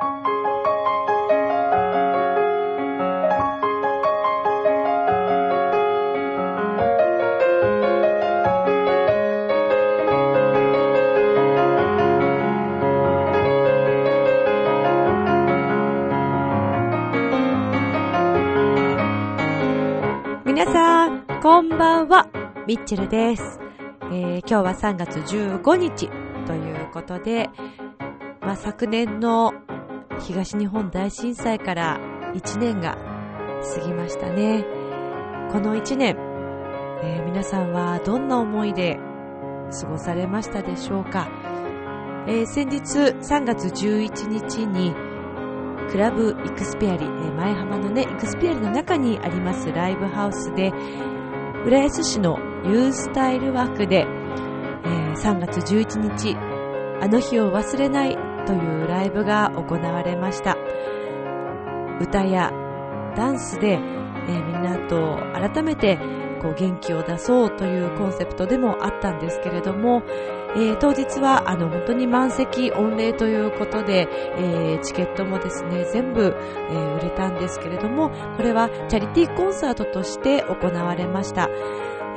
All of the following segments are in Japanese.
皆さん、こんばんは、ミッチェルです。えー今日は3月15日ということで、まあ、昨年の東日本大震災から1年が過ぎましたね。この1年、えー皆さんはどんな思いで過ごされましたでしょうか、えー先日3月11日にクラブイクスペアリ、えー前浜のね、イクスペアリの中にありますライブハウスで、浦安市のユースタイル枠で、えー3月11日、あの日を忘れないというライブが行われました。歌やダンスで、えーみんなと改めてこう元気を出そうというコンセプトでもあったんですけれども、えー当日はあの本当に満席御礼ということで、えーチケットもですね全部、えー売れたんですけれどもこれはチャリティーコンサートとして行われました、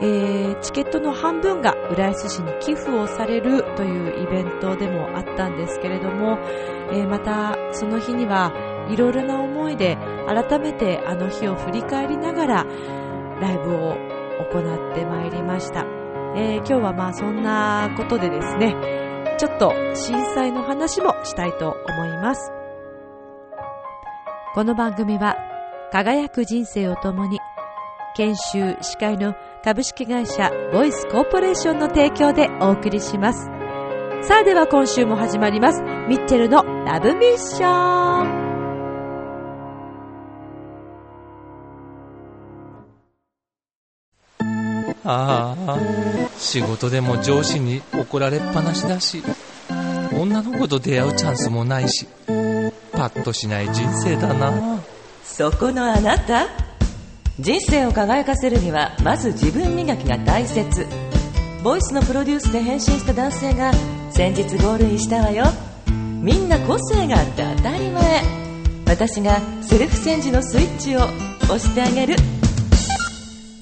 えーチケットの半分が浦安市に寄付をされるというイベントでもあったんですけれども、えーまたその日にはいろいろな思いで改めてあの日を振り返りながらライブを行ってまいりました、えー今日はまあそんなことでですねちょっと震災の話もしたいと思います。この番組は輝く人生を共に研修司会の株式会社ボイスコーポレーションの提供でお送りします。さあでは今週も始まります。ミッチェルのラブミッション。ああ、仕事でも上司に怒られっぱなしだし、女の子と出会うチャンスもないし、パッとしない人生だな。そこのあなた？人生を輝かせるにはまず自分磨きが大切。ボイスのプロデュースで変身した男性が先日ゴールインしたわよ。みんな個性があって当たり前。私がセルフチェンジのスイッチを押してあげる。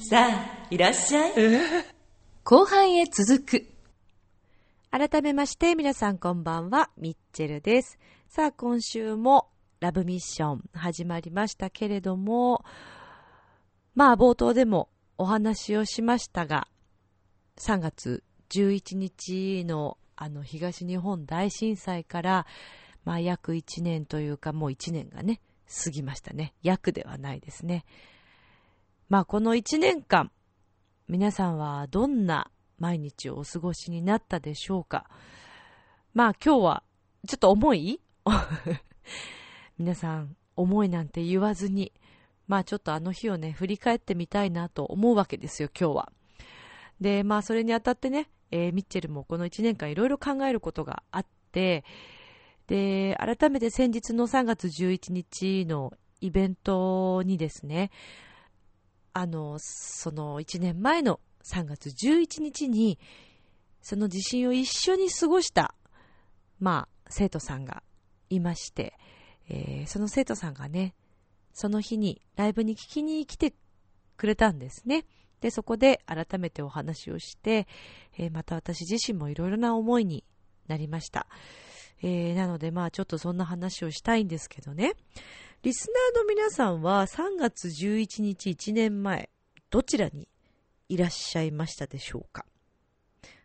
さあいらっしゃい。後半へ続く。改めまして皆さんこんばんは。ミッチェルです。さあ今週もラブミッション始まりましたけれどもまあ冒頭でもお話をしましたが3月11日のあの東日本大震災からまあ約1年というかもう1年がね過ぎましたね。約ではないですね。まあこの1年間皆さんはどんな毎日をお過ごしになったでしょうか。まあ今日はちょっと重い？皆さん思いなんて言わずにまあちょっとあの日をね振り返ってみたいなと思うわけですよ今日は。でまあそれにあたってね、えーミッチェルもこの1年間いろいろ考えることがあってで改めて先日の3月11日のイベントにですねあのその1年前の3月11日にその地震を一緒に過ごしたまあ生徒さんがいまして、えーその生徒さんがねその日にライブに聞きに来てくれたんですね。で、そこで改めてお話をして、えーまた私自身もいろいろな思いになりました。えーなのでまあちょっとそんな話をしたいんですけどね。リスナーの皆さんは3月11日1年前、どちらにいらっしゃいましたでしょうか？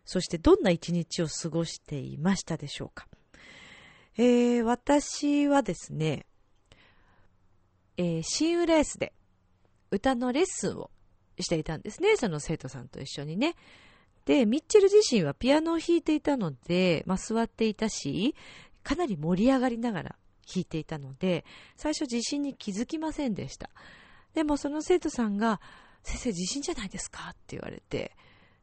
そしてどんな一日を過ごしていましたでしょうか？えー私はですね、えー、新浦安で歌のレッスンをしていたんですね。その生徒さんと一緒にね。で、ミッチェル自身はピアノを弾いていたので、まあ、座っていたし、かなり盛り上がりながら弾いていたので、最初地震に気づきませんでした。でもその生徒さんが、先生地震じゃないですかって言われて、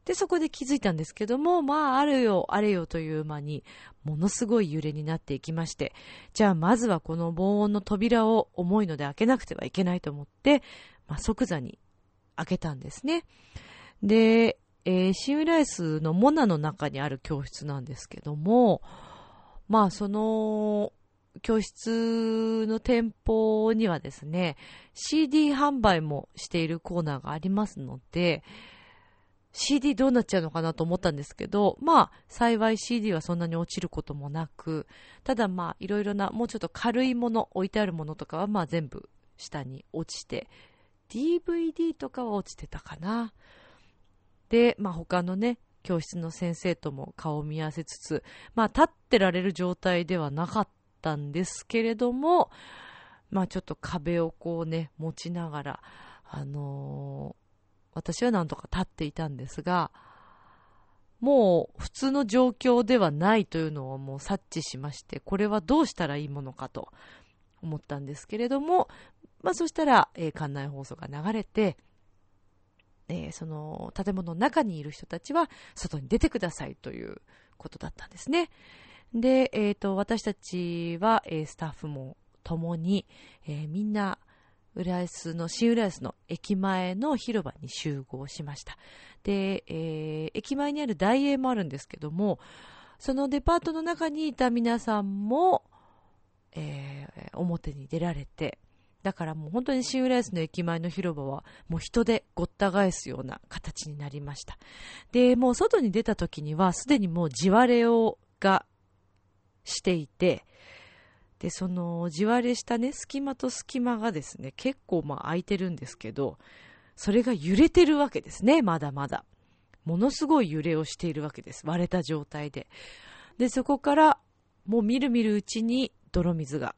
で、そこで気づいたんですけども、まあ、あるよ、あれよという間に、ものすごい揺れになっていきまして、じゃあまずはこの防音の扉を重いので開けなくてはいけないと思って、まあ、即座に開けたんですね。で、えーシンウライスのモナの中にある教室なんですけども、まあその教室の店舗にはですね、CD 販売もしているコーナーがありますので、CD どうなっちゃうのかなと思ったんですけど、まあ、幸い CD はそんなに落ちることもなく、ただまあ、いろいろな、もうちょっと軽いもの、置いてあるものとかはまあ全部下に落ちて、DVD とかは落ちてたかな。で、まあ他のね、教室の先生とも顔を見合わせつつ、まあ立ってられる状態ではなかったんですけれども、まあちょっと壁をこうね、持ちながら、あのー私はなんとか立っていたんですが、もう普通の状況ではないというのをもう察知しまして、これはどうしたらいいものかと思ったんですけれども、まあそしたら、えー、館内放送が流れて、えー、その建物の中にいる人たちは外に出てくださいということだったんですね。で、えっ、ー、と、私たちは、えー、スタッフも共に、えー、みんな浦安の、新浦安の駅前の広場に集合しました。で、えー、駅前にある大英もあるんですけども、そのデパートの中にいた皆さんも、えー、表に出られて、だからもう本当に新浦安の駅前の広場はもう人でごった返すような形になりました。で、もう外に出た時にはすでにもう地割れをがしていて、で、その、地割れしたね、隙間と隙間がですね、結構まあ空いてるんですけど、それが揺れてるわけですね、まだまだ。ものすごい揺れをしているわけです。割れた状態で。で、そこから、もうみるみるうちに泥水が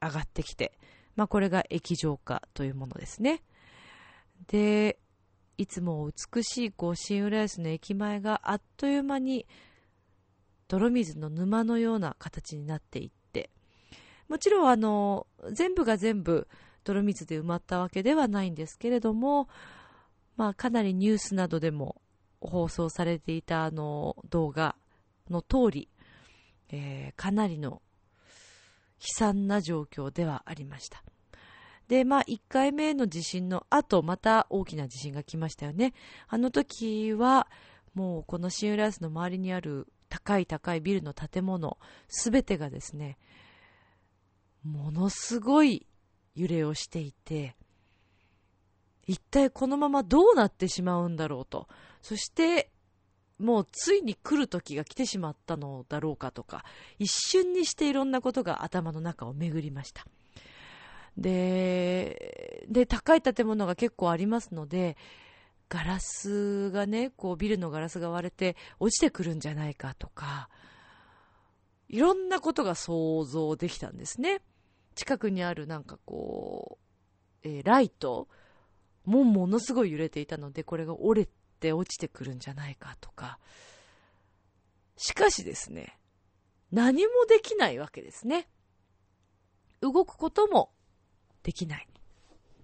上がってきて、まあこれが液状化というものですね。で、いつも美しいこう新浦安の駅前があっという間に泥水の沼のような形になっていっもちろんあの、全部が全部泥水で埋まったわけではないんですけれども、まあかなりニュースなどでも放送されていたあの動画の通り、えー、かなりの悲惨な状況ではありました。で、まあ、1回目の地震の後、また大きな地震が来ましたよね。あの時は、もうこの新浦安の周りにある高い高いビルの建物、すべてがですね、ものすごい揺れをしていて、一体このままどうなってしまうんだろうと。そして、もうついに来る時が来てしまったのだろうかとか、一瞬にしていろんなことが頭の中を巡りました。で、で、高い建物が結構ありますので、ガラスがね、こうビルのガラスが割れて落ちてくるんじゃないかとか、いろんなことが想像できたんですね。近くにあるなんかこう、えー、ライトもものすごい揺れていたので、これが折れて落ちてくるんじゃないかとか。しかしですね、何もできないわけですね。動くこともできない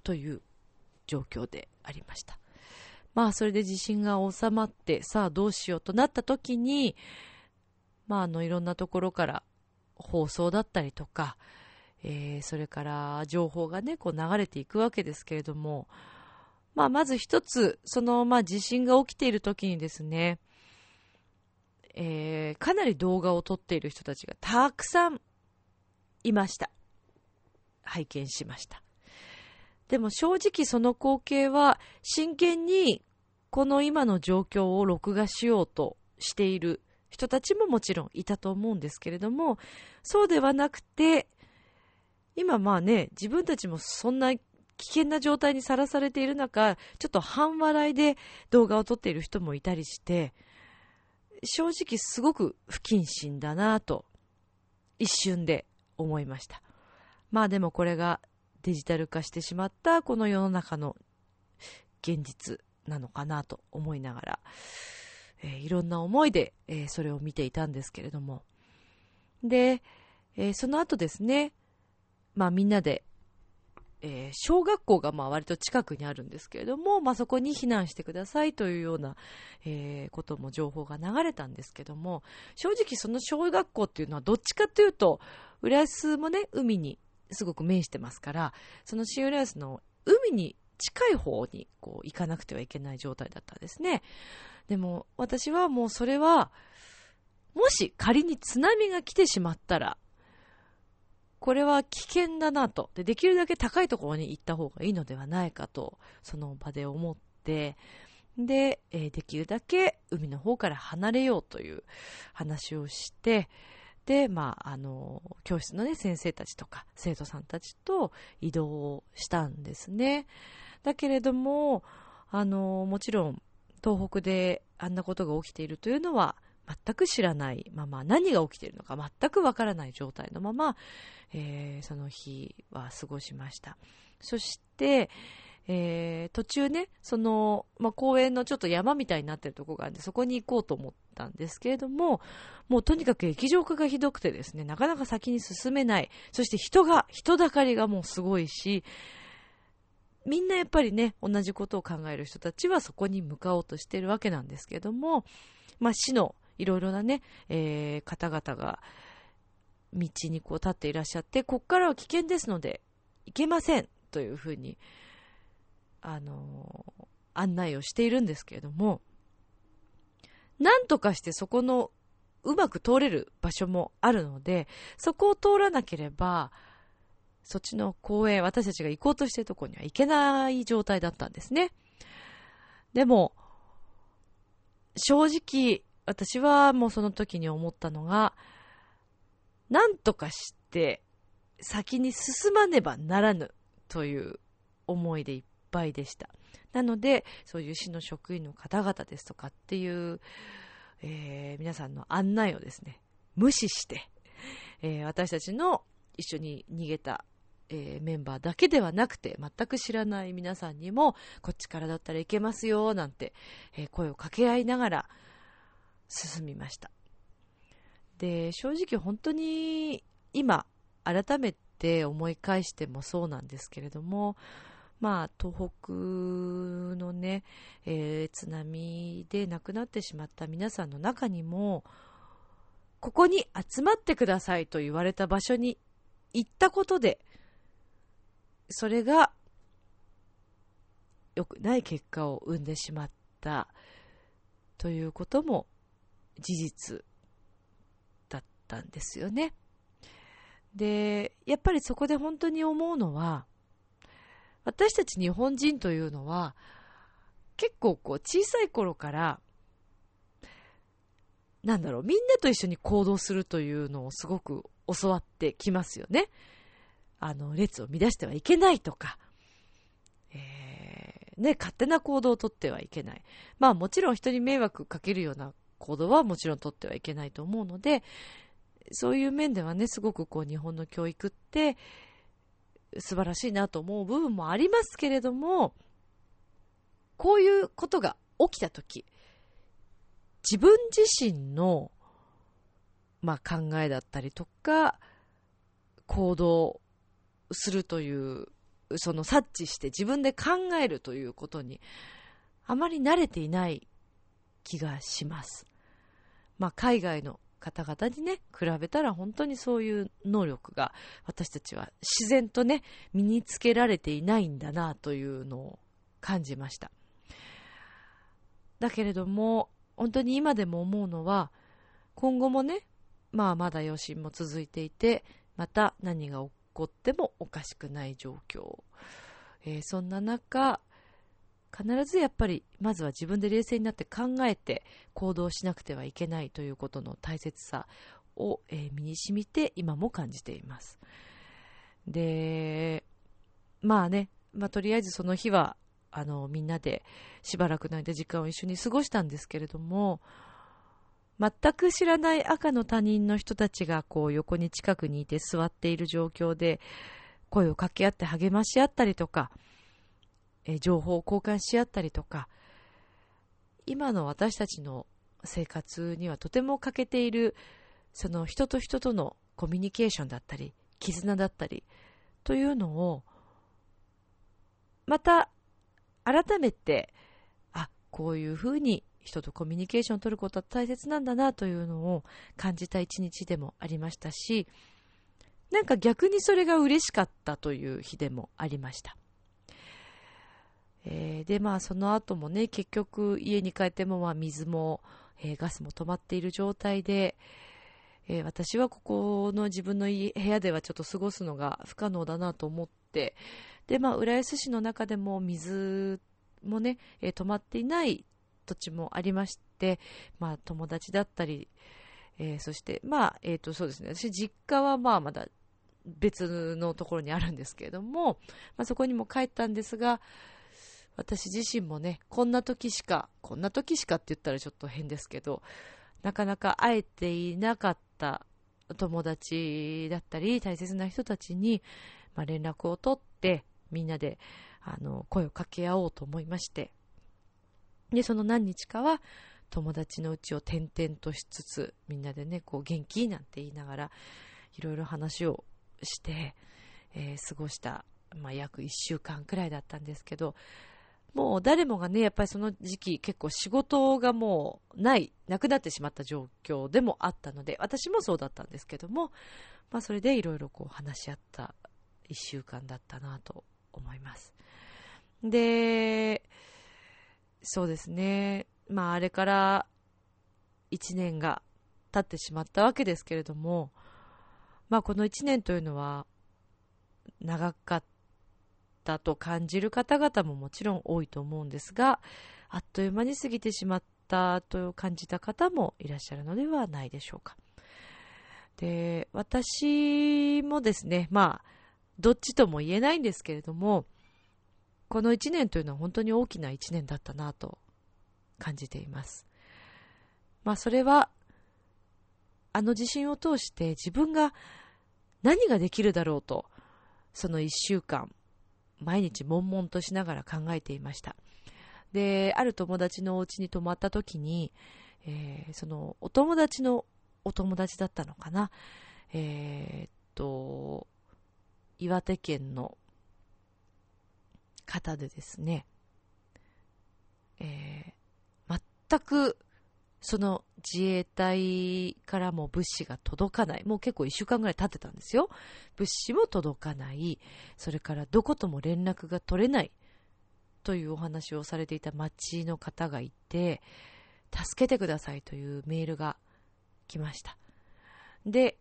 という状況でありました。まあそれで地震が収まってさあどうしようとなった時にまああのいろんなところから放送だったりとかえー、それから情報がね、こう流れていくわけですけれども、まあ、まず一つ、その、まあ、地震が起きている時にですね、えー、かなり動画を撮っている人たちがたくさんいました。拝見しました。でも正直その光景は真剣にこの今の状況を録画しようとしている人たちももちろんいたと思うんですけれども、そうではなくて、今まあね、自分たちもそんな危険な状態にさらされている中、ちょっと半笑いで動画を撮っている人もいたりして、正直すごく不謹慎だなと、一瞬で思いました。まあでもこれがデジタル化してしまったこの世の中の現実なのかなと思いながら、えー、いろんな思いで、えー、それを見ていたんですけれども。で、えー、その後ですね、まあみんなで、えー、小学校がまあ割と近くにあるんですけれども、まあそこに避難してくださいというような、えー、ことも情報が流れたんですけども、正直その小学校っていうのはどっちかというと、浦安もね、海にすごく面してますから、その新浦安の海に近い方にこう行かなくてはいけない状態だったんですね。でも私はもうそれは、もし仮に津波が来てしまったら、これは危険だなと。で、できるだけ高いところに行った方がいいのではないかと、その場で思って、で、えー、できるだけ海の方から離れようという話をして、で、まあ、あの、教室のね、先生たちとか、生徒さんたちと移動したんですね。だけれども、あの、もちろん、東北であんなことが起きているというのは、全く知らないまま、何が起きているのか全くわからない状態のまま、えー、その日は過ごしました。そして、えー、途中ね、その、まあ、公園のちょっと山みたいになってるとこがあるんで、そこに行こうと思ったんですけれども、もうとにかく液状化がひどくてですね、なかなか先に進めない。そして人が、人だかりがもうすごいし、みんなやっぱりね、同じことを考える人たちはそこに向かおうとしているわけなんですけれども、まあ、市のいろいろなね、えー、方々が道にこう立っていらっしゃって、ここからは危険ですので、行けませんというふうにあのー、案内をしているんですけれども、なんとかしてそこのうまく通れる場所もあるので、そこを通らなければ、そっちの公園、私たちが行こうとしているところには行けない状態だったんですね。でも、正直、私はもうその時に思ったのが、なんとかして先に進まねばならぬという思いでいっぱいでした。なので、そういう市の職員の方々ですとかっていう、えー、皆さんの案内をですね、無視して、えー、私たちの一緒に逃げた、えー、メンバーだけではなくて、全く知らない皆さんにも、こっちからだったらいけますよ、なんて、え声を掛け合いながら進みました。で、正直本当に今、改めて思い返してもそうなんですけれども、まあ、東北のね、えー、津波で亡くなってしまった皆さんの中にも、ここに集まってくださいと言われた場所に行ったことで、それが良くない結果を生んでしまったということも事実だったんですよね。で、やっぱりそこで本当に思うのは、私たち日本人というのは、結構こう小さい頃から、なんだろう、みんなと一緒に行動するというのをすごく教わってきますよね。あの、列を乱してはいけないとか、えー、ね、勝手な行動をとってはいけない。まあもちろん人に迷惑かけるような行動はもちろんとってはいけないと思うので、そういう面ではね、すごくこう日本の教育って、素晴らしいなと思う部分もありますけれども、こういうことが起きたとき、自分自身の、まあ、考えだったりとか、行動するという、その察知して自分で考えるということに、あまり慣れていない気がします。まあ、海外の方々にね、比べたら本当にそういう能力が私たちは自然とね、身につけられていないんだなというのを感じました。だけれども、本当に今でも思うのは、今後もね、まあまだ余震も続いていて、また何が起こってもおかしくない状況。えー、そんな中、必ずやっぱりまずは自分で冷静になって考えて行動しなくてはいけないということの大切さを、えー、身に染みて今も感じています。で、まあね、まあ、とりあえずその日はあのみんなでしばらくの間時間を一緒に過ごしたんですけれども全く知らない赤の他人の人たちがこう横に近くにいて座っている状況で声を掛け合って励まし合ったりとかえ情報を交換し合ったりとか、今の私たちの生活にはとても欠けている、その人と人とのコミュニケーションだったり、絆だったり、というのを、また改めて、あ、こういうふうに人とコミュニケーションを取ることは大切なんだなというのを感じた一日でもありましたし、なんか逆にそれが嬉しかったという日でもありました。えー、で、まあ、その後もね、結局、家に帰っても、まあ、水も、えー、ガスも止まっている状態で、えー私はここの自分の部屋ではちょっと過ごすのが不可能だなと思って、で、まあ、浦安市の中でも水もね、えー止まっていない土地もありまして、まあ、友達だったり、えーそして、まあ、えっ、と、そうですね、私、実家はまあ、まだ別のところにあるんですけれども、まあ、そこにも帰ったんですが、私自身もね、こんな時しか、こんな時しかって言ったらちょっと変ですけど、なかなか会えていなかった友達だったり、大切な人たちに、まあ、連絡を取って、みんなで、あの、声を掛け合おうと思いまして、で、その何日かは、友達のうちを転々としつつ、みんなでね、こう、元気なんて言いながら、いろいろ話をして、えー過ごした、まあ、約1週間くらいだったんですけど、もう誰もがね、やっぱりその時期結構仕事がもうない、なくなってしまった状況でもあったので、私もそうだったんですけども、まあそれでいろいろこう話し合った1週間だったなと思います。で、そうですね。まああれから1年が経ってしまったわけですけれども、まあこの1年というのは長かったたと感じる方々ももちろん多いと思うんですが、あっという間に過ぎてしまったと感じた方もいらっしゃるのではないでしょうか。で、私もですね、まあ、どっちとも言えないんですけれども、この1年というのは本当に大きな1年だったなと感じています。まあそれは、あの地震を通して自分が何ができるだろうと、その1週間、毎日悶々としながら考えていました。で、ある友達のお家に泊まった時に、えーそのお友達のお友達だったのかな。えーっと、岩手県の方でですね、えー全くその自衛隊からも物資が届かない。もう結構一週間ぐらい経ってたんですよ。物資も届かない。それからどことも連絡が取れない。というお話をされていた町の方がいて、助けてくださいというメールが来ました。で、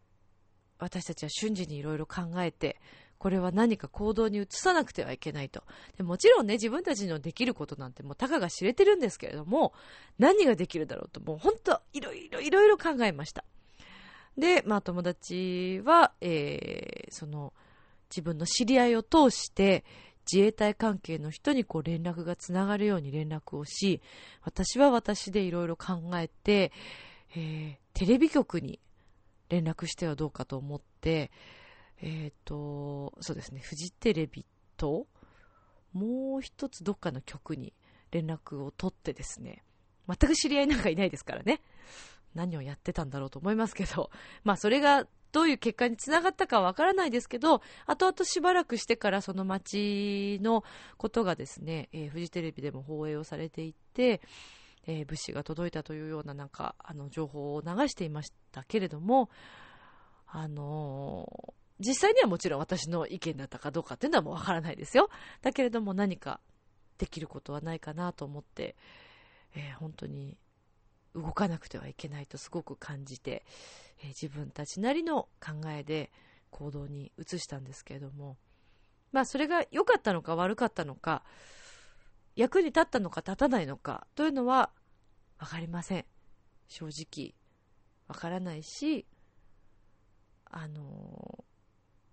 私たちは瞬時にいろいろ考えて、これは何か行動に移さなくてはいけないと。でもちろんね、自分たちのできることなんてもうたかが知れてるんですけれども、何ができるだろうと、もう本当いろいろいろいろ考えました。で、まあ友達は、えー、その、自分の知り合いを通して、自衛隊関係の人にこう連絡がつながるように連絡をし、私は私でいろいろ考えて、えー、テレビ局に連絡してはどうかと思って、えっ、と、そうですね、フジテレビと、もう一つどっかの局に連絡を取ってですね、全く知り合いなんかいないですからね。何をやってたんだろうと思いますけど、まあそれがどういう結果につながったかわからないですけど、後々しばらくしてからその町のことがですね、えーフジテレビでも放映をされていて、えー物資が届いたというようななんか、あの、情報を流していましたけれども、あのー実際にはもちろん私の意見だったかどうかっていうのはもうわからないですよ。だけれども何かできることはないかなと思って、えー本当に動かなくてはいけないとすごく感じて、えー自分たちなりの考えで行動に移したんですけれども、まあそれが良かったのか悪かったのか、役に立ったのか立たないのかというのはわかりません。正直わからないし、あのー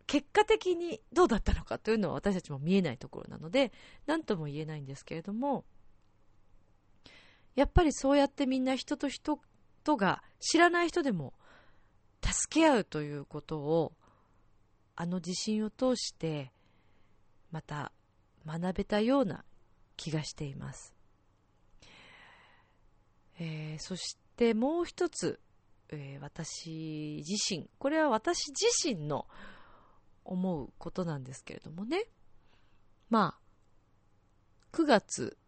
結果的にどうだったのかというのは私たちも見えないところなので、何とも言えないんですけれども、やっぱりそうやってみんな人と人とが知らない人でも助け合うということを、あの地震を通して、また学べたような気がしています。えーそしてもう一つ、えー私自身、これは私自身の思うことなんですけれどもね。まあ、9月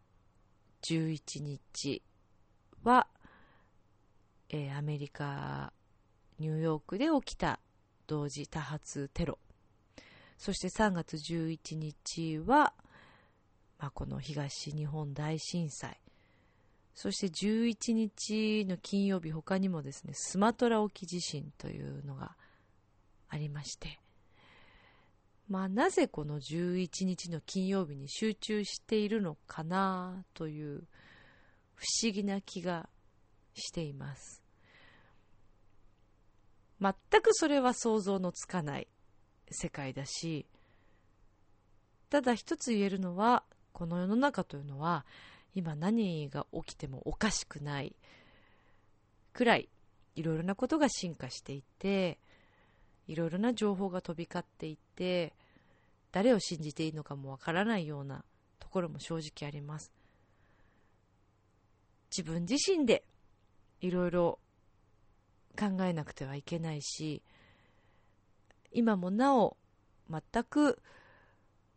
11日は、えーアメリカ、ニューヨークで起きた同時多発テロ。そして3月11日は、まあ、この東日本大震災。そして11日の金曜日他にもですね、スマトラ沖地震というのがありまして、まあなぜこの11日の金曜日に集中しているのかなという不思議な気がしています。全くそれは想像のつかない世界だし、ただ一つ言えるのは、この世の中というのは、今何が起きてもおかしくないくらい、いろいろなことが進化していて、いろいろな情報が飛び交っていて、誰を信じていいのかもわからないようなところも正直あります。自分自身でいろいろ考えなくてはいけないし、今もなお全く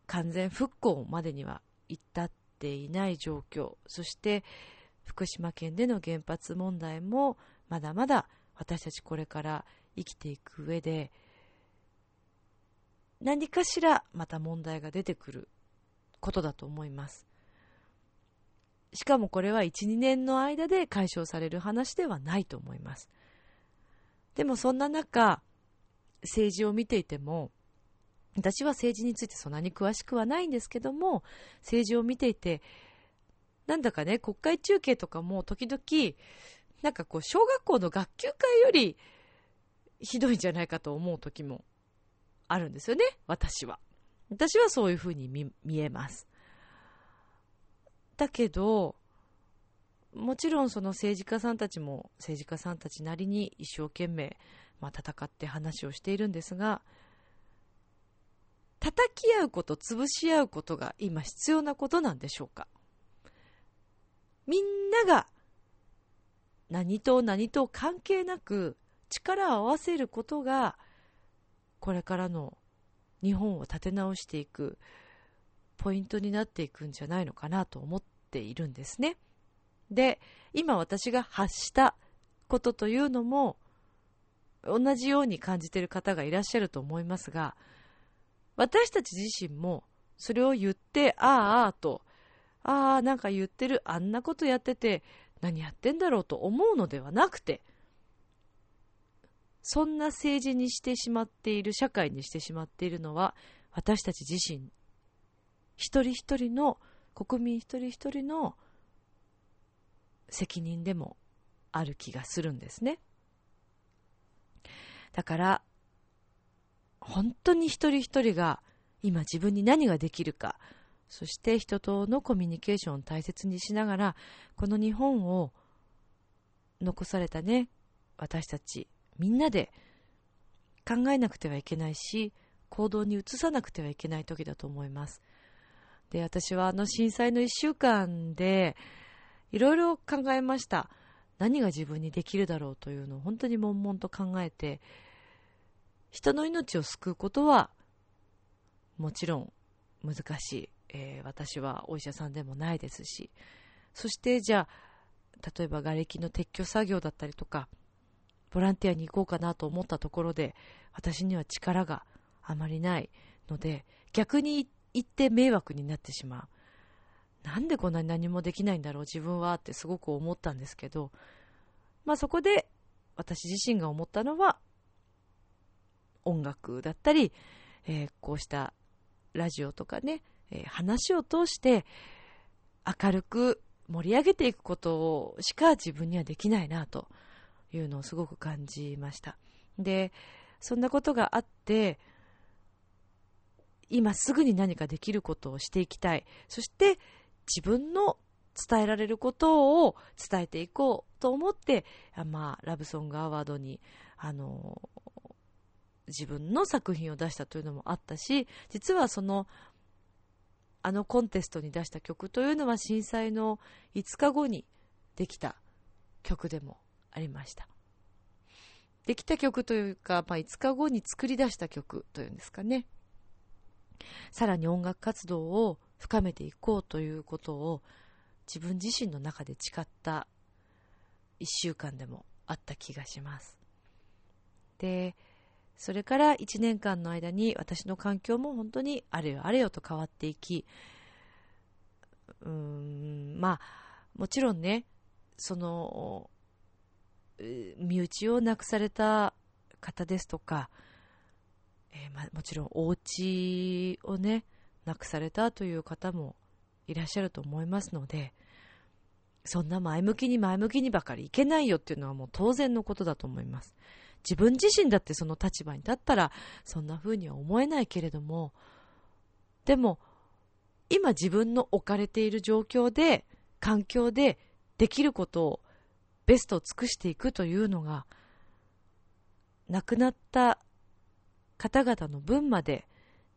完全復興までには至っていない状況、そして福島県での原発問題もまだまだ私たちこれから生きていく上で何かしらまた問題が出てくることだと思います。しかもこれは1、2年の間で解消される話ではないと思います。でもそんな中、政治を見ていても、私は政治についてそんなに詳しくはないんですけども、政治を見ていて、なんだかね、国会中継とかも時々、なんかこう、小学校の学級会よりひどいんじゃないかと思う時もあるんですよね、私は。私はそういうふうに見見えます。だけど、もちろんその政治家さんたちも政治家さんたちなりに一生懸命、まあ、戦って話をしているんですが、叩き合うこと、潰し合うことが今必要なことなんでしょうかみんなが何と何と関係なく力を合わせることがこれからの日本を立て直していくポイントになっていくんじゃないのかなと思っているんですね。で、今私が発したことというのも同じように感じている方がいらっしゃると思いますが、私たち自身もそれを言って、ああ、ああと、ああ、なんか言ってる、あんなことやってて、何やってんだろうと思うのではなくて、そんな政治にしてしまっている、社会にしてしまっているのは、私たち自身、一人一人の、国民一人一人の責任でもある気がするんですね。だから、本当に一人一人が今自分に何ができるか、そして人とのコミュニケーションを大切にしながら、この日本を残されたね、私たちみんなで考えなくてはいけないし、行動に移さなくてはいけない時だと思います。で、私はあの震災の一週間で、いろいろ考えました。何が自分にできるだろうというのを本当に悶々と考えて、人の命を救うことは、もちろん難しい。えー、私はお医者さんでもないですし、そしてじゃあ、例えば瓦礫の撤去作業だったりとか、ボランティアに行こうかなと思ったところで、私には力があまりないので、逆に行って迷惑になってしまう。なんでこんなに何もできないんだろう自分はってすごく思ったんですけど、まあそこで私自身が思ったのは、音楽だったり、えー、こうしたラジオとかね、えー、話を通して明るく盛り上げていくことしか自分にはできないなというのをすごく感じました。で、そんなことがあって、今すぐに何かできることをしていきたい。そして自分の伝えられることを伝えていこうと思って、まあ、ラブソングアワードに、あの、自分の作品を出したというのもあったし、実はその、あのコンテストに出した曲というのは震災の5日後にできた曲でもありました。できた曲というか、まあ、5日後に作り出した曲というんですかね。さらに音楽活動を深めていこうということを自分自身の中で誓った一週間でもあった気がします。で、それから1年間の間に私の環境も本当にあれよあれよと変わっていき、うーん、まあ、もちろんね、その、身内を亡くされた方ですとか、えー、まもちろんお家をね、亡くされたという方もいらっしゃると思いますので、そんな前向きに前向きにばかりいけないよっていうのはもう当然のことだと思います。自分自身だってその立場に立ったらそんな風には思えないけれども、でも今自分の置かれている状況で、環境でできることをベストを尽くしていくというのが、亡くなった方々の分まで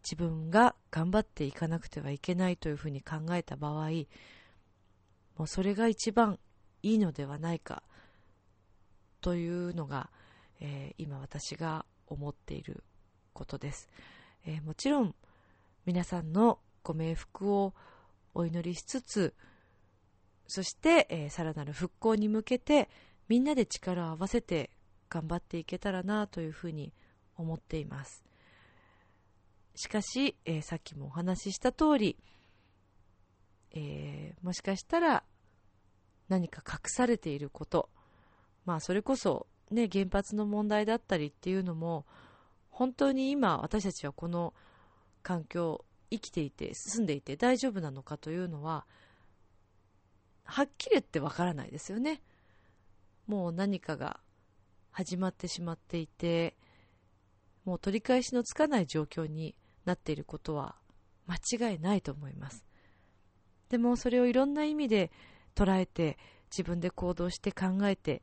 自分が頑張っていかなくてはいけないというふうに考えた場合、もうそれが一番いいのではないかというのが、えー、今私が思っていることです、えー、もちろん皆さんのご冥福をお祈りしつつそして、えー、さらなる復興に向けてみんなで力を合わせて頑張っていけたらなというふうに思っています。しかし、えー、さっきもお話しした通り、えー、もしかしたら何か隠されていること、まあそれこそね、原発の問題だったりっていうのも、本当に今私たちはこの環境、生きていて、住んでいて大丈夫なのかというのは、はっきり言ってわからないですよね。もう何かが始まってしまっていて、もう取り返しのつかない状況になっていることは間違いないと思います。でもそれをいろんな意味で捉えて自分で行動して考えて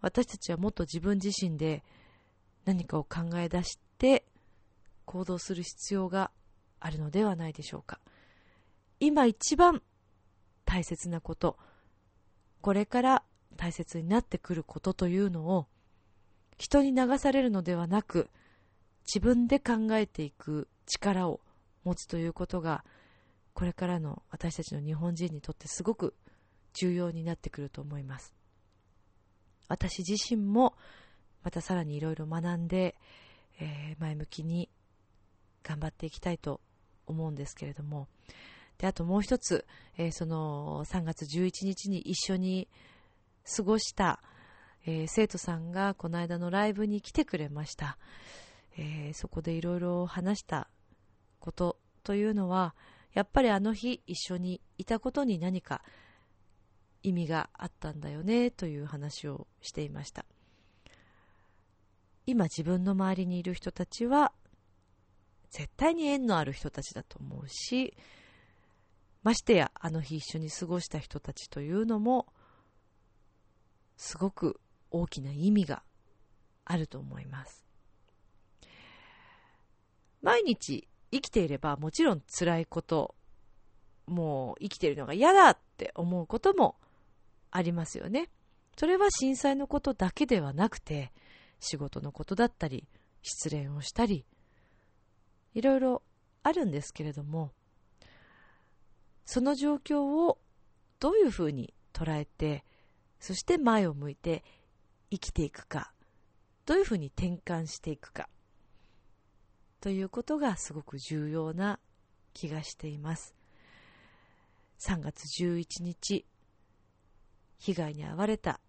私たちはもっと自分自身で何かを考え出して行動する必要があるのではないでしょうか。今一番大切なこと、これから大切になってくることというのを人に流されるのではなく自分で考えていく力を持つということがこれからの私たちの日本人にとってすごく重要になってくると思います。私自身もまたさらにいろいろ学んで、えー、前向きに頑張っていきたいと思うんですけれどもであともう一つ、えー、その3月11日に一緒に過ごした、えー、生徒さんがこの間のライブに来てくれました、えー、そこでいろいろ話したことというのはやっぱりあの日一緒にいたことに何か意味があったんだよねという話をしていました。今自分の周りにいる人たちは絶対に縁のある人たちだと思うしましてやあの日一緒に過ごした人たちというのもすごく大きな意味があると思います毎日生きていればもちろん辛いこと、もう生きているのが嫌だって思うこともありますよね。それは震災のことだけではなくて、仕事のことだったり、失恋をしたり、いろいろあるんですけれども、その状況をどういうふうに捉えて、そして前を向いて生きていくか、どういうふうに転換していくか、ということがすごく重要な気がしています。3月11日、被害に遭われた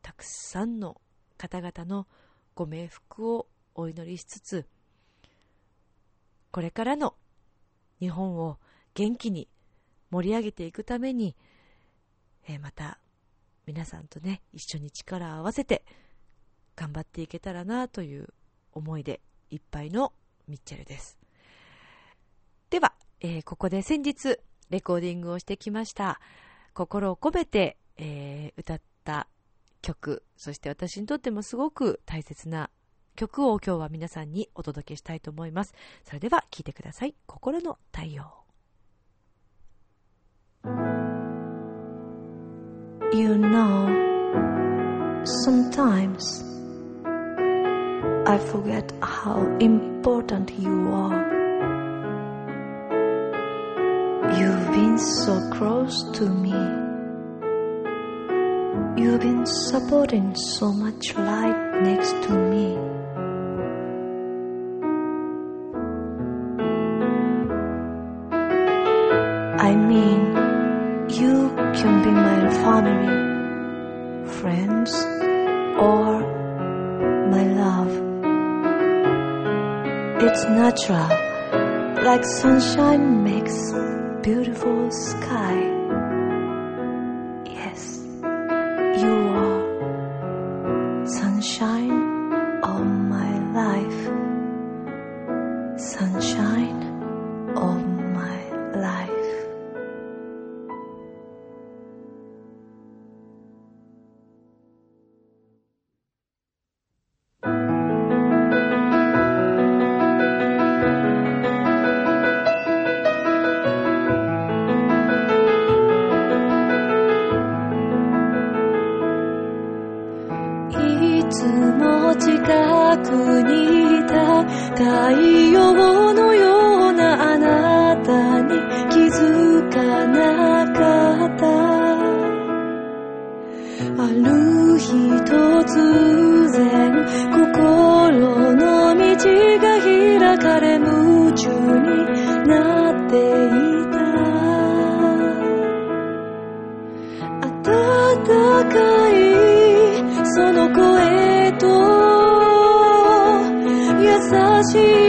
たくさんの方々のご冥福をお祈りしつつ、これからの日本を元気に盛り上げていくために、えー、また皆さんとね、一緒に力を合わせて頑張っていけたらなという思いでいっぱいのミッチェルです。では、えー、ここで先日レコーディングをしてきました心を込めて、えー、歌った曲、そして私にとってもすごく大切な曲を今日は皆さんにお届けしたいと思います。それでは聴いてください。心の太陽。You know, sometimes I forget how important you are. You've been so close to me. You've been supporting so much light next to me. It's natural, like sunshine makes beautiful sky. し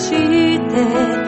して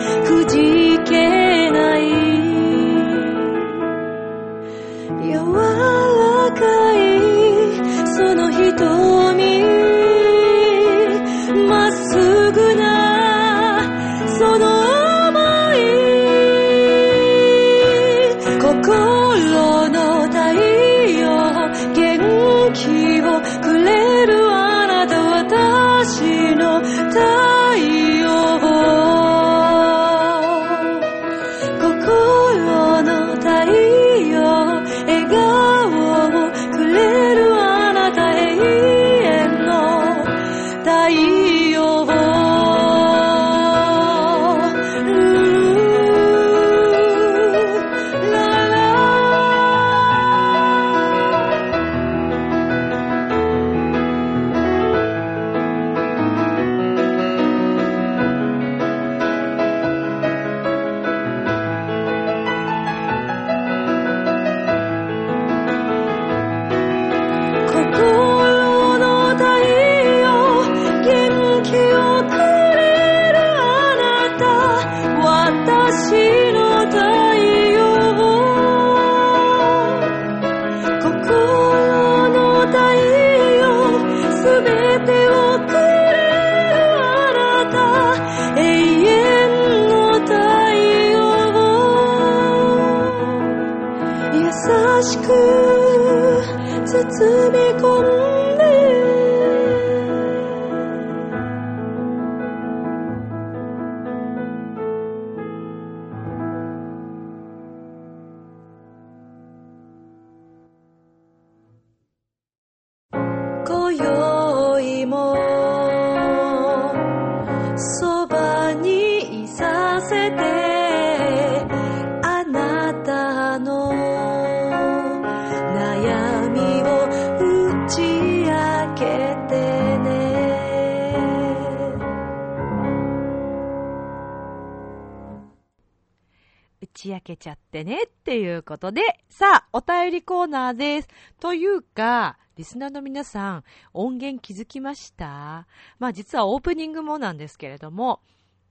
ち明けちゃってねっていうことで、さあ、お便りコーナーです。というか、リスナーの皆さん、音源気づきました？まあ実はオープニングもなんですけれども、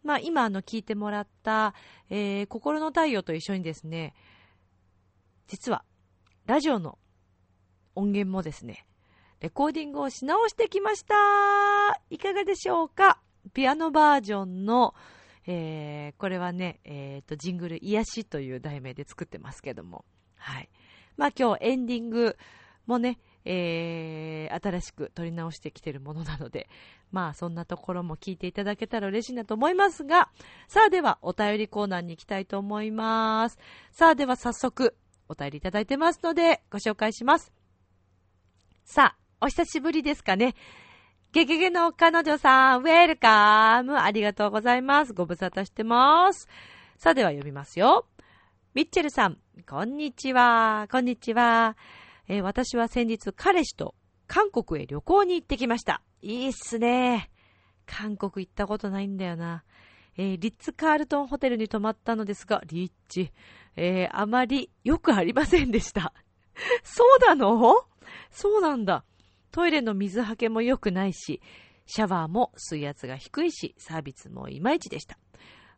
まあ今あの聞いてもらった、えー、心の太陽と一緒にですね、実は、ラジオの音源もですね、レコーディングをし直してきました。いかがでしょうか？ピアノバージョンの、えー、これはね、えっ、ー、と、ジングル癒しという題名で作ってますけども。はい。まあ今日エンディングもね、えー、新しく撮り直してきてるものなので、まあそんなところも聞いていただけたら嬉しいなと思いますが、さあではお便りコーナーに行きたいと思います。さあでは早速お便りいただいてますのでご紹介します。さあ、お久しぶりですかね。ゲゲゲの彼女さん、ウェルカムありがとうございます。ご無沙汰してます。さあでは読みますよ。ミッチェルさん、こんにちは。こんにちは。えー、私は先日彼氏と韓国へ旅行に行ってきました。いいっすね。韓国行ったことないんだよな。えー、リッツ・カールトンホテルに泊まったのですが、リッチ、えー、あまりよくありませんでした。そうなの？そうなんだ。トイレの水はけも良くないし、シャワーも水圧が低いし、サービスもいまいちでした。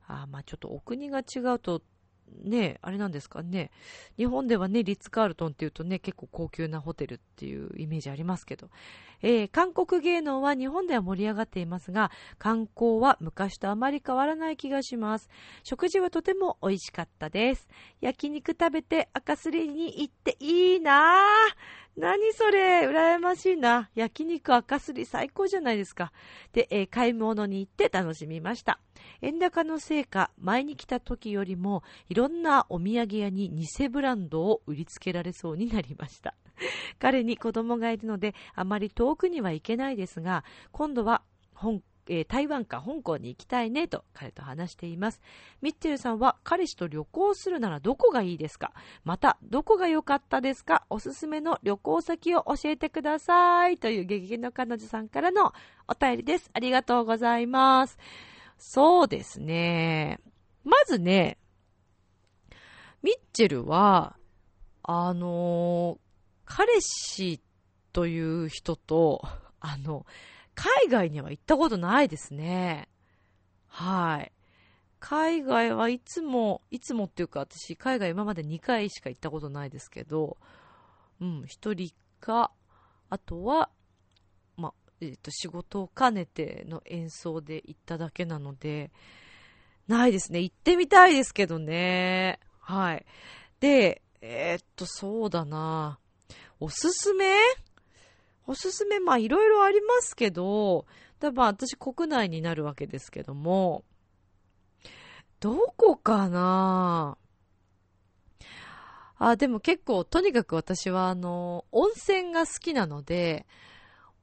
あまあちょっとお国が違うとね、あれなんですかね。日本ではね、リッツ・カールトンっていうとね、結構高級なホテルっていうイメージありますけど。えー、韓国芸能は日本では盛り上がっていますが、観光は昔とあまり変わらない気がします。食事はとても美味しかったです。焼肉食べて赤すりに行っていいなぁ。何それ？羨ましいな。焼肉赤すり最高じゃないですか。で、えー、買い物に行って楽しみました。円高のせいか、前に来た時よりも、いろんなお土産屋に偽ブランドを売りつけられそうになりました。彼に子供がいるので、あまり遠くには行けないですが、今度は香えー、台湾か香港に行きたいねと彼と話しています。ミッチェルさんは彼氏と旅行するならどこがいいですか？また、どこが良かったですか？おすすめの旅行先を教えてくださいという激減の彼女さんからのお便りです。ありがとうございます。そうですね。まずね、ミッチェルは、あのー、彼氏という人と、あの、海外には行ったことないですね。はい。海外はいつも、いつもっていうか私、海外今まで2回しか行ったことないですけど、うん、1人か、あとは、ま、えっ、ー、と、仕事を兼ねての演奏で行っただけなので、ないですね。行ってみたいですけどね。はい。で、えー、っと、そうだな。おすすめ？おすすめ、まあいろいろありますけど、多分私国内になるわけですけども、どこかな？あ、でも結構、とにかく私はあの、温泉が好きなので、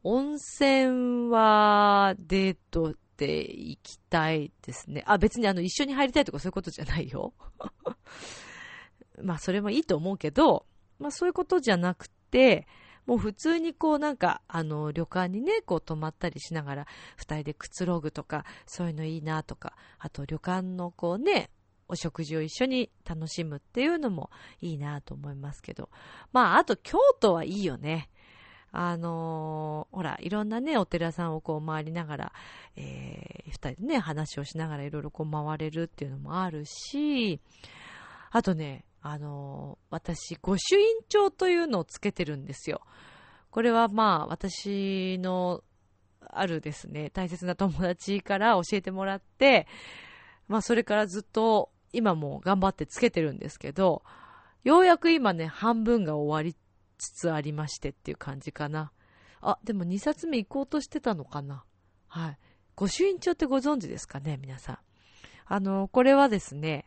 温泉はデートで行きたいですね。あ、別にあの、一緒に入りたいとかそういうことじゃないよ。まあ、それもいいと思うけど、まあ、そういうことじゃなくて、もう普通にこうなんか、あの、旅館にね、こう泊まったりしながら、二人でくつろぐとか、そういうのいいなとか、あと旅館のこうね、お食事を一緒に楽しむっていうのもいいなと思いますけど。まあ、あと京都はいいよね。あのー、ほら、いろんなね、お寺さんをこう回りながら、えー、二人でね、話をしながらいろいろこう回れるっていうのもあるし、あとね、あの、私、御朱印帳というのをつけてるんですよ。これはまあ、私のあるですね、大切な友達から教えてもらって、まあ、それからずっと今も頑張ってつけてるんですけど、ようやく今ね、半分が終わりつつありましてっていう感じかな。あ、でも2冊目行こうとしてたのかな。はい。御朱印帳ってご存知ですかね、皆さん。あの、これはですね、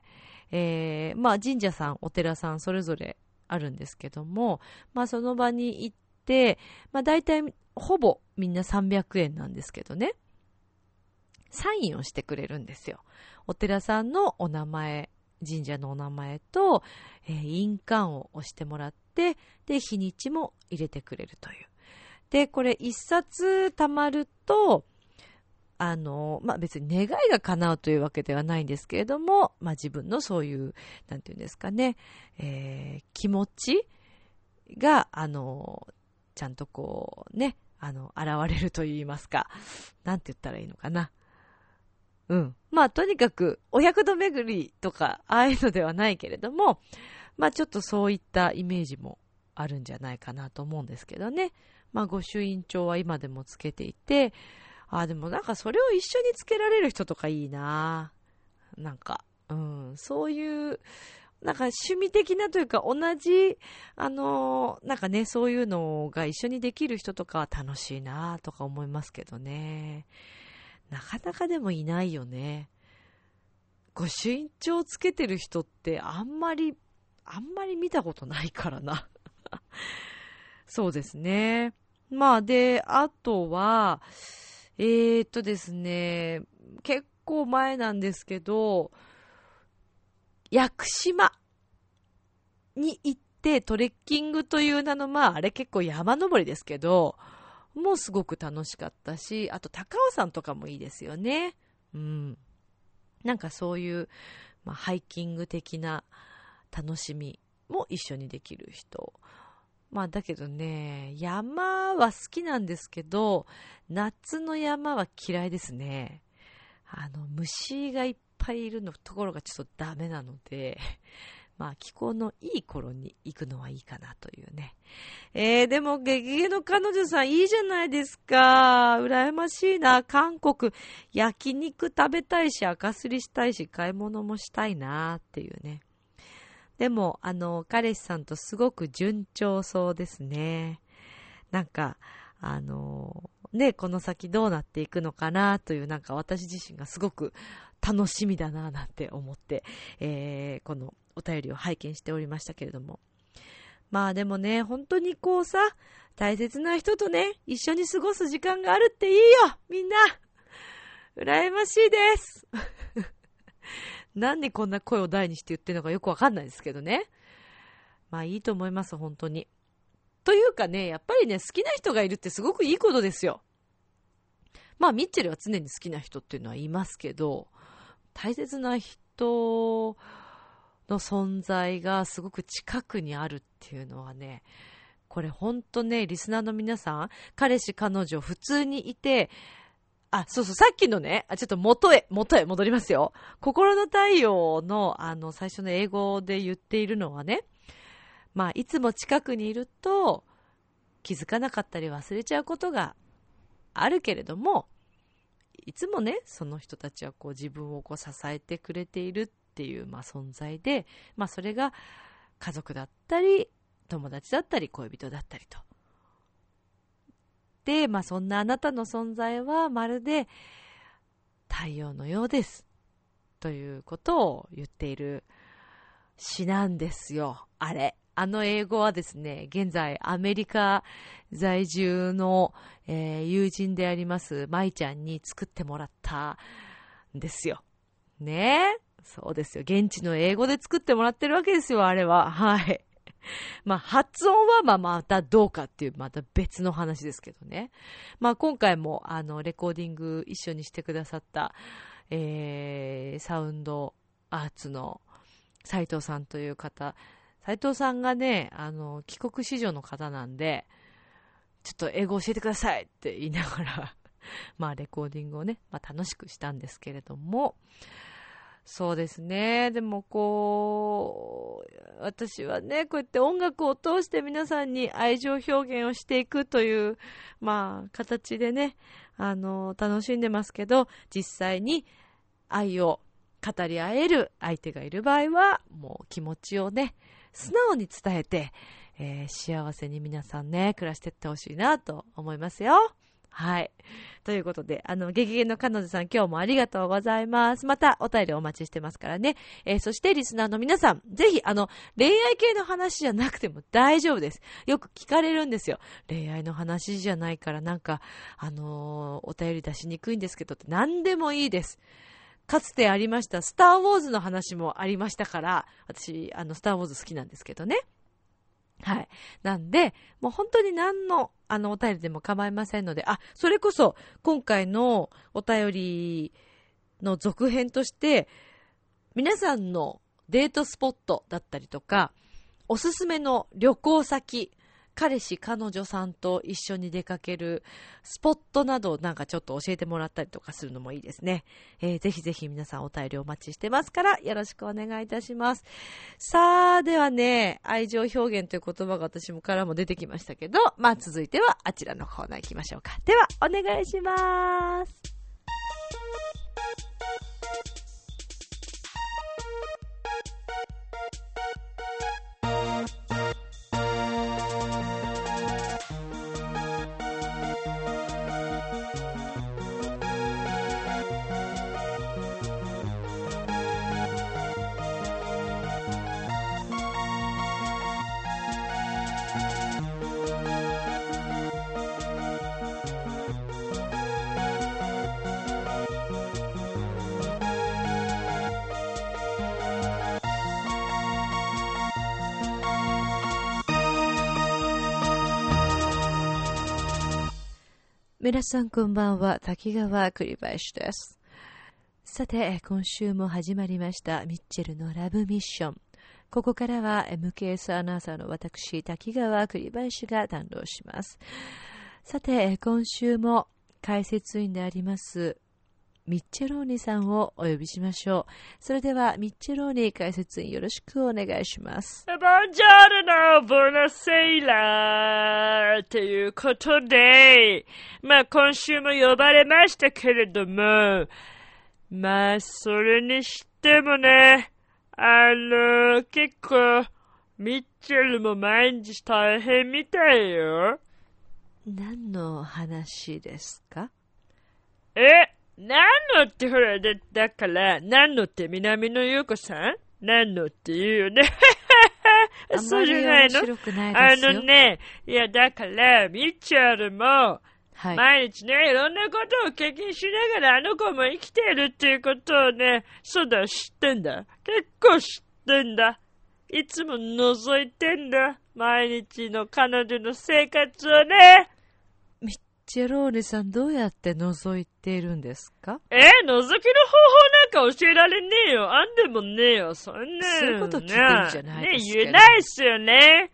えー、まあ神社さん、お寺さんそれぞれあるんですけども、まあその場に行って、まあ大体ほぼみんな300円なんですけどね、サインをしてくれるんですよ。お寺さんのお名前、神社のお名前と、えー、印鑑を押してもらって、で、日にちも入れてくれるという。で、これ一冊貯まると、あの、まあ、別に願いが叶うというわけではないんですけれども、まあ、自分のそういう、なんていうんですかね、えー、気持ちが、あの、ちゃんとこう、ね、あの、現れると言いますか、なんて言ったらいいのかな。うん。まあ、とにかく、お百度巡りとか、ああいうのではないけれども、まあ、ちょっとそういったイメージもあるんじゃないかなと思うんですけどね。まあ、御朱印帳は今でもつけていて、あ、でもなんかそれを一緒につけられる人とかいいななんか、うん、そういう、なんか趣味的なというか同じ、あのなんかね、そういうのが一緒にできる人とかは楽しいなとか思いますけどね。なかなかでもいないよね。御朱印帳つけてる人ってあんまり、あんまり見たことないからな。そうですね。まあで、あとは、えー、っとですね、結構前なんですけど、屋久島に行ってトレッキングという名の、まああれ結構山登りですけど、もうすごく楽しかったし、あと高尾山とかもいいですよね。うん。なんかそういう、まあ、ハイキング的な楽しみも一緒にできる人。まあだけどね、山は好きなんですけど、夏の山は嫌いですね。あの、虫がいっぱいいるのところがちょっとダメなので、まあ気候のいい頃に行くのはいいかなというね。えー、でも、ゲゲゲの彼女さんいいじゃないですか。羨ましいな。韓国、焼肉食べたいし、赤すりしたいし、買い物もしたいなっていうね。でも、あの、彼氏さんとすごく順調そうですね。なんか、あの、ね、この先どうなっていくのかなという、なんか私自身がすごく楽しみだななんて思って、えー、このお便りを拝見しておりましたけれども。まあでもね、本当にこうさ、大切な人とね、一緒に過ごす時間があるっていいよみんな羨ましいですなんでこんな声を大にして言ってるのかよくわかんないですけどね。まあいいと思います、本当に。というかね、やっぱりね、好きな人がいるってすごくいいことですよ。まあ、ミッチェルは常に好きな人っていうのはいますけど、大切な人の存在がすごく近くにあるっていうのはね、これほんとね、リスナーの皆さん、彼氏彼女普通にいて、あ、そうそう、さっきのね、あちょっと元へ、元へ戻りますよ。心の太陽の、あの、最初の英語で言っているのはね、まあ、いつも近くにいると、気づかなかったり忘れちゃうことがあるけれども、いつもね、その人たちはこう自分をこう支えてくれているっていう、まあ、存在で、まあ、それが家族だったり、友達だったり、恋人だったりと。で、まあ、そんなあなたの存在はまるで太陽のようです。ということを言っている詩なんですよ。あれ。あの英語はですね、現在アメリカ在住の、えー、友人であります舞ちゃんに作ってもらったんですよ。ね？えそうですよ。現地の英語で作ってもらってるわけですよ、あれは。はい。まあ、発音はまあまたどうかっていう、また別の話ですけどね。まあ、今回も、あの、レコーディング一緒にしてくださった、えー、サウンドアーツの斉藤さんという方、斉藤さんがね、あの、帰国子女の方なんで、ちょっと英語教えてくださいって言いながら まあレコーディングをね、まあ楽しくしたんですけれども、そうですね。でもこう、私はね、こうやって音楽を通して皆さんに愛情表現をしていくという、まあ、形でね、あの、楽しんでますけど、実際に愛を語り合える相手がいる場合は、もう気持ちをね、素直に伝えて、えー、幸せに皆さんね、暮らしていってほしいなと思いますよ。はい。ということで、あの、ゲゲゲの彼女さん今日もありがとうございます。またお便りお待ちしてますからね。えー、そしてリスナーの皆さん、ぜひ、あの、恋愛系の話じゃなくても大丈夫です。よく聞かれるんですよ。恋愛の話じゃないからなんか、あのー、お便り出しにくいんですけどって何でもいいです。かつてありました、スター・ウォーズの話もありましたから、私、あの、スター・ウォーズ好きなんですけどね。はい。なんで、もう本当に何の、あの、お便りでも構いませんので、あ、それこそ、今回のお便りの続編として、皆さんのデートスポットだったりとか、おすすめの旅行先、彼氏、彼女さんと一緒に出かけるスポットなどなんかちょっと教えてもらったりとかするのもいいですね。えー、ぜひぜひ皆さんお便りお待ちしてますからよろしくお願いいたします。さあ、ではね、愛情表現という言葉が私もからも出てきましたけど、まあ続いてはあちらのコーナー行きましょうか。では、お願いします。皆さんこんばんは、滝川栗林です。さて、今週も始まりました、ミッチェルのラブミッション。ここからは MKS アナウンサーの私、滝川栗林が担当します。さて、今週も解説員であります、ミッチェローニさんをお呼びしましょう。それでは、ミッチェローニ解説員よろしくお願いします。ボンジョルノ、ボナセイラーということで、まあ今週も呼ばれましたけれども、まあそれにしてもね、あの、結構、ミッチェルも毎日大変みたいよ。何の話ですか？え、何のってほら、だだから、何のって南野優子さん？何のって言うよね？そうじりゃないの面白くないあですよ。のね、いや、だから、ミッチェルも、はい。毎日ね、いろんなことを経験しながら、あの子も生きているっていうことをね、そうだ、知ってんだ。結構知ってんだ。いつも覗いてんだ。毎日の彼女の生活をね。チェローニさんどうやって覗いているんですか？え、覗きの方法なんか教えられねえよ。あんでもねえよ。そんな。そういうこと聞いてるんじゃないですけどね言えないっすよね。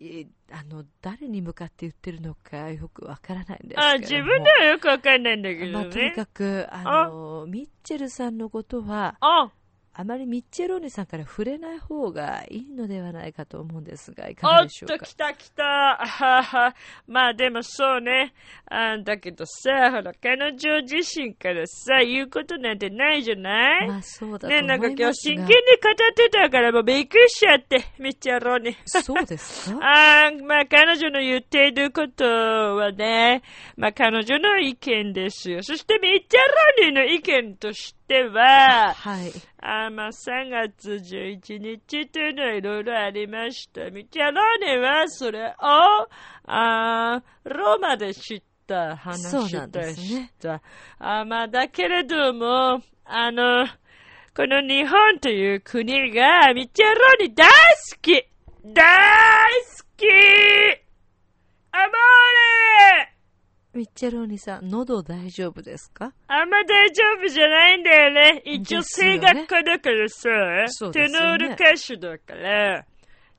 えあの、誰に向かって言ってるのかよくわからないんですけども。あ、自分ではよくわかんないんだけまあ、どね。とにかく、あの、ミッチェルさんのことは、あ、あまりミッチェローニさんから触れない方がいいのではないかと思うんですが、いかがおっでしょうか？と、来た来た。あはは。まあでもそうね。あだけどさ、ほら、彼女自身からさ、言うことなんてないじゃない、まあ、そうだと思ねいますが。なんか今日真剣に語ってたからもうびっくりしちゃって、ミッチェローに。そうですか？あーまあ彼女の言っていることはね、まあ彼女の意見ですよ。そしてミッチェローニの意見としては、はい。あまあ、3月11日というのはいろいろありました。ミチャローネはそれを、あローマで知った話でした。ねあまあ、だけれども、あの、この日本という国がミチャローネ大好き大好きアモーレミッチェローニさん、喉大丈夫ですか？あんま大丈夫じゃないんだよね。一応声楽家だからさ、ねノール歌手だから、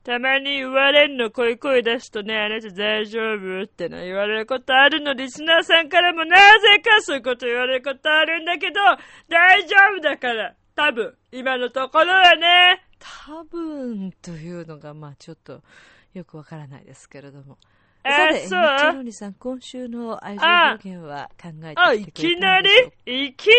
たまに言われんの、こういう声出すとね、あなた大丈夫っての言われることあるの、リスナーさんからもなぜかそういうこと言われることあるんだけど、大丈夫だから、多分、今のところはね。多分というのが、まあちょっとよくわからないですけれども。あさて、ミそう。ッチェローニさん、今週の愛情表現は考えあ、いてきなりいきな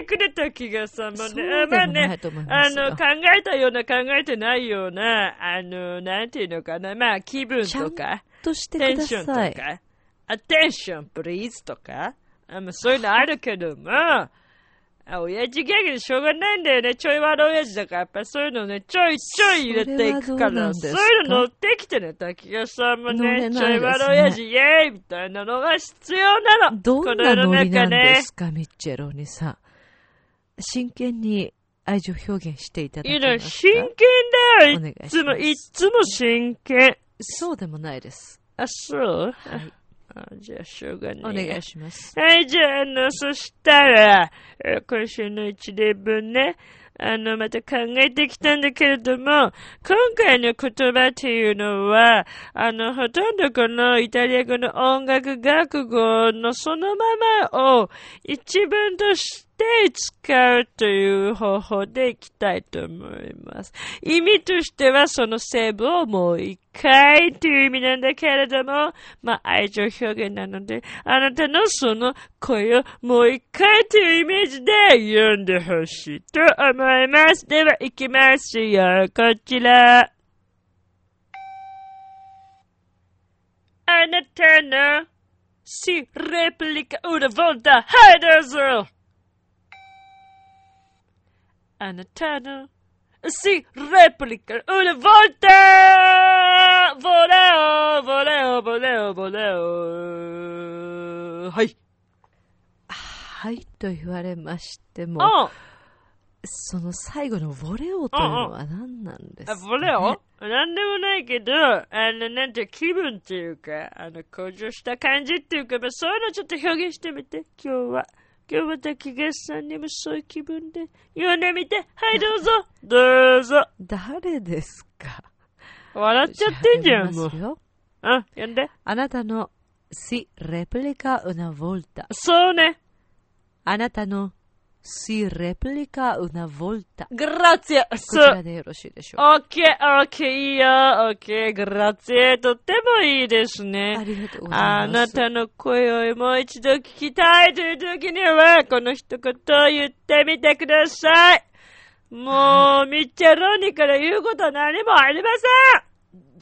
りくれた気がさ、まあねますよ。あの、考えたような考えてないような、あの、なんていうのかな、まあ気分とか、としてくだテンションと。か、アテンションプリーズとか、あまあそういうのあるけども、あ親父ギャグでしょうがないんだよね。ちょい悪親父だから、やっぱそういうのね、ちょいちょい入れていくから、そういうの乗ってきてね、滝川さんもねね、ちょい悪親父イエーイみたいなのが必要なの。どんなノリなんでねすか、ミッチェローニさん。真剣に愛情表現していただいいの、けますか？真剣だよ。いつも、いつも真剣。そうでもないです。あ、そう、はい。あじゃあ、しょうがねおえ。願いします。はい、じゃあ、あの、そしたら、えー今週の一例分ね、あの、また考えてきたんだけれども、今回の言葉っていうのは、あの、ほとんどこのイタリア語の音楽学語のそのままを一文として使うという方法でいきたいと思います。意味としてはその成分をもう一回という意味なんだけれども、まあ愛情表現なので、あなたのその声をもう一回というイメージで読んでほしいと思います。では行きますよ、こちら。あなたの si replica una volta, はいどうぞあなたの si replica una volta! ボレオ、ボレオ、ボレオ、ボレオ。はい。はいと言われましても、あ、その最後のボレオというのは何なんですか、あ、ボレオなんでもないけど、あの、なんて気分っていうか、あの、向上した感じっていうか、まあ、そういうのちょっと表現してみて、今日は。今日また木月さんにもそういう気分で読んでみて。はい、どうぞ。どうぞ。誰ですか？笑っちゃってんじゃん、もうあ、読んで。あなたの si replica una volta そうね。あなたの si replica una volta グラッツィア。こち。らでよろしいでしょうかオッケー、オッケー、いいよ、オッケー、グラッツィエ、とってもいいですね。ありがとうございますあなたの声をもう一度聞きたいという時には、この一言を言ってみてください。もう、ミッチェロニから言うことは何もありま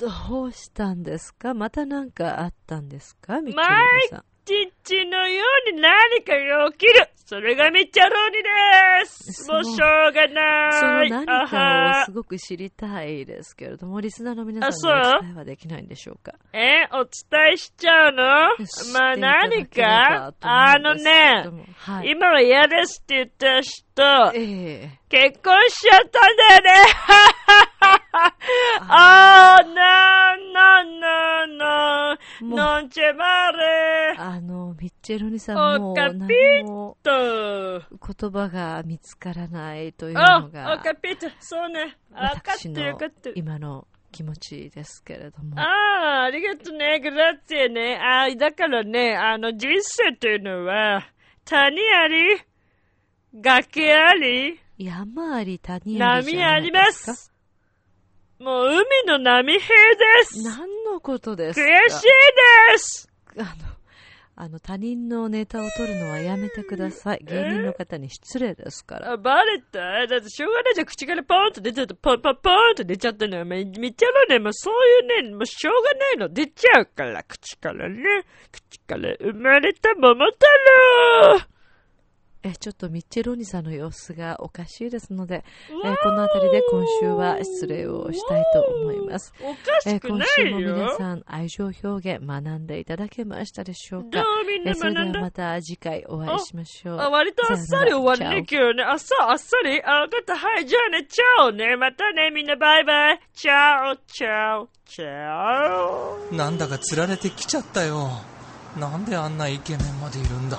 どうしたんですかまた何かあったんですかミッチェ毎ルさん。せん。ちちのように何かが起きる。それがミッチェロニです。もうしょうがない。その何あかはをすごく知りたいですけれども、リスナーの皆あさんにお伝えはできないんでしょうか？え、お伝えしちゃうの？まあ何か？あのね、もはい。今は嫌ですって言った人、ええ結婚しちゃったんだよね あー、なー、なー、なー、なー、もうノンチェマレーあの、ミッチェロニさおんもかぴ何もと、言葉が見つからないというあ、のがおかぴと、そうね。わかって私のるわかってる。今の気持ちですけれども。ああ、ありがとうね。グラッツェね。ああ、だからね、あの、人生というのは、谷あり、崖あり、山あり谷ありじ波ありますす。もう海の波平です。何のことです悔かしいです。あの、あの、他人のネタを取るのはやめてください。芸人の方に失礼ですから。あ、バレた？だってしょうがないじゃん。口からポーンと出ちゃった。ポンポンポーンと出ちゃったのよ。めめっちゃのね、もうそういうね、もうしょうがないの。出ちゃうから、口からね。口から生まれた桃太郎。え、ちょっとミッチェロニさんの様子がおかしいですので、えこの辺りで今週は失礼をしたいと思います。おかえしくな今週も。皆さん愛情表現学んでいただけましたでしょうかどうみんなえそれではまた次回お会いしましょう。あ、割とあっさり終わるね、今日ね。あっさ、あっさり？あ、わかった。はい、じゃあね、チャオね。またね、みんなバイバイ。チャオ、チャオ、チャオ。なんだか釣られてきちゃったよ。なんであんなイケメンまでいるんだ？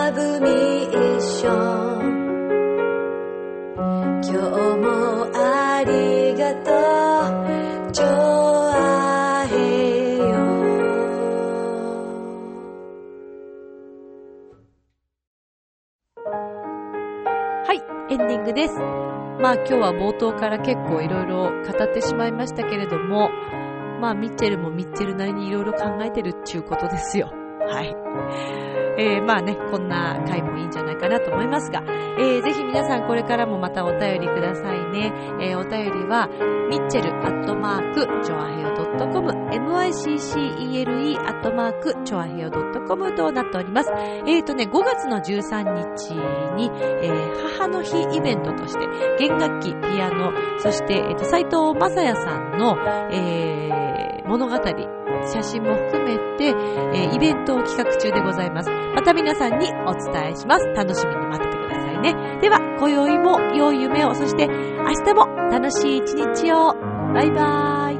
今日もありがとうジョアヘヨはい、エンディングです。まあ今日は冒頭から結構いろいろ語ってしまいましたけれども、まあミッチェルもミッチェルなりにいろいろ考えてるっていうことですよ。はい。えー、まあね、こんな回もいいんじゃないかなと思いますが、えー、ぜひ皆さんこれからもまたお便りくださいね。えー、お便りは、ミッチェルアットマーク、チョアヘヨ .com、miccele アットマーク、チョアヘヨ .com となっております。えーとね、5月の13日に、えー、母の日イベントとして、弦楽器、ピアノ、そして、えーと、斉藤正也さんの、えー、物語、写真も含めて、えー、イベントを企画中でございます。また皆さんにお伝えします。楽しみに待っててくださいね。では、今宵も良い夢を、そして明日も楽しい一日を。バイバーイ。